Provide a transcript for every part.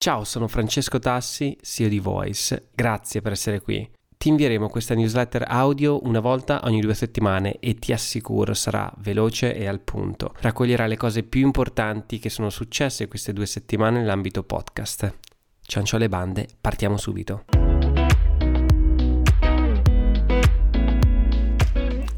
Ciao, sono Francesco Tassi, CEO di Voice. Grazie per essere qui. Ti invieremo questa newsletter audio una volta ogni due settimane e ti assicuro sarà veloce e al punto. Raccoglierà le cose più importanti che sono successe queste due settimane nell'ambito podcast. Ciancio alle bande, partiamo subito.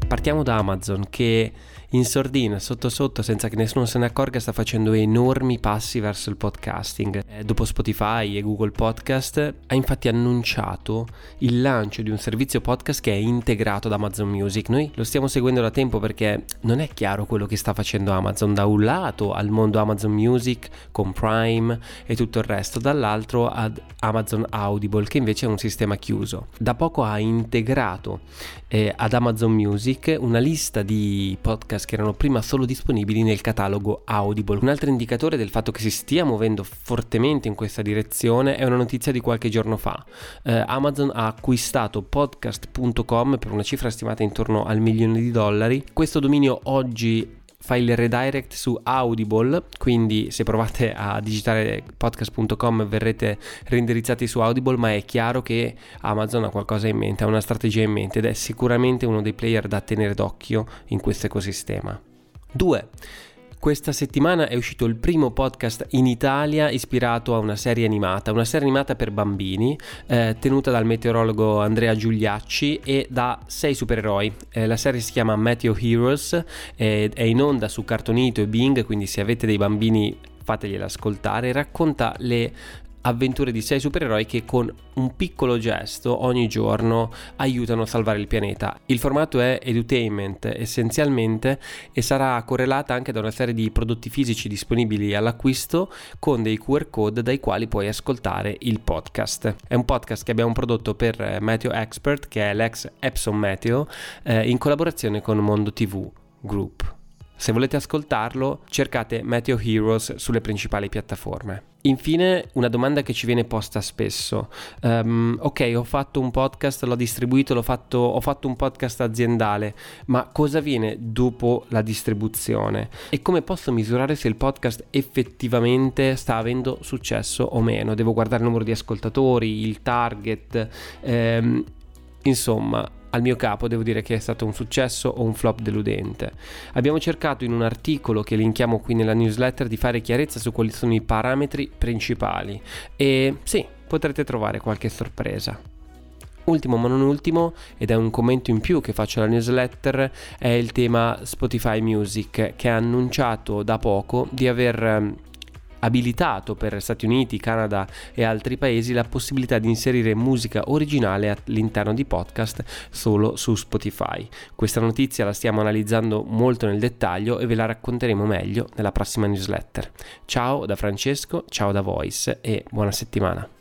Partiamo da Amazon che in sordina, sotto sotto, senza che nessuno se ne accorga, sta facendo enormi passi verso il podcasting. Eh, dopo Spotify e Google Podcast ha infatti annunciato il lancio di un servizio podcast che è integrato da Amazon Music. Noi lo stiamo seguendo da tempo perché non è chiaro quello che sta facendo Amazon da un lato al mondo Amazon Music con Prime e tutto il resto, dall'altro ad Amazon Audible che invece è un sistema chiuso. Da poco ha integrato eh, ad Amazon Music una lista di podcast podcast che erano prima solo disponibili nel catalogo Audible. Un altro indicatore del fatto che si stia muovendo fortemente in questa direzione è una notizia di qualche giorno fa. Eh, Amazon ha acquistato podcast.com per una cifra stimata intorno al milione di dollari. Questo dominio oggi fa il redirect su Audible, quindi se provate a digitare podcast.com verrete reindirizzati su Audible, ma è chiaro che Amazon ha qualcosa in mente, ha una strategia in mente ed è sicuramente uno dei player da tenere d'occhio in questo ecosistema. 2. Questa settimana è uscito il primo podcast in Italia ispirato a una serie animata, una serie animata per bambini, eh, tenuta dal meteorologo Andrea Giuliacci e da sei supereroi. Eh, la serie si chiama Meteo Heroes, eh, è in onda su Cartonito e Bing, quindi se avete dei bambini fategliela ascoltare, racconta le avventure di sei supereroi che con un piccolo gesto ogni giorno aiutano a salvare il pianeta. Il formato è edutainment essenzialmente e sarà correlata anche da una serie di prodotti fisici disponibili all'acquisto con dei QR code dai quali puoi ascoltare il podcast. È un podcast che abbiamo prodotto per Meteo Expert che è l'ex Epson Meteo eh, in collaborazione con Mondo TV Group. Se volete ascoltarlo, cercate Meteo Heroes sulle principali piattaforme. Infine, una domanda che ci viene posta spesso. Um, ok, ho fatto un podcast, l'ho distribuito, l'ho fatto, ho fatto un podcast aziendale, ma cosa avviene dopo la distribuzione? E come posso misurare se il podcast effettivamente sta avendo successo o meno? Devo guardare il numero di ascoltatori, il target, um, insomma al mio capo devo dire che è stato un successo o un flop deludente. Abbiamo cercato in un articolo che linkiamo qui nella newsletter di fare chiarezza su quali sono i parametri principali e sì, potrete trovare qualche sorpresa. Ultimo ma non ultimo, ed è un commento in più che faccio alla newsletter, è il tema Spotify Music che ha annunciato da poco di aver ehm, abilitato per Stati Uniti, Canada e altri paesi la possibilità di inserire musica originale all'interno di podcast solo su Spotify. Questa notizia la stiamo analizzando molto nel dettaglio e ve la racconteremo meglio nella prossima newsletter. Ciao da Francesco, ciao da Voice e buona settimana.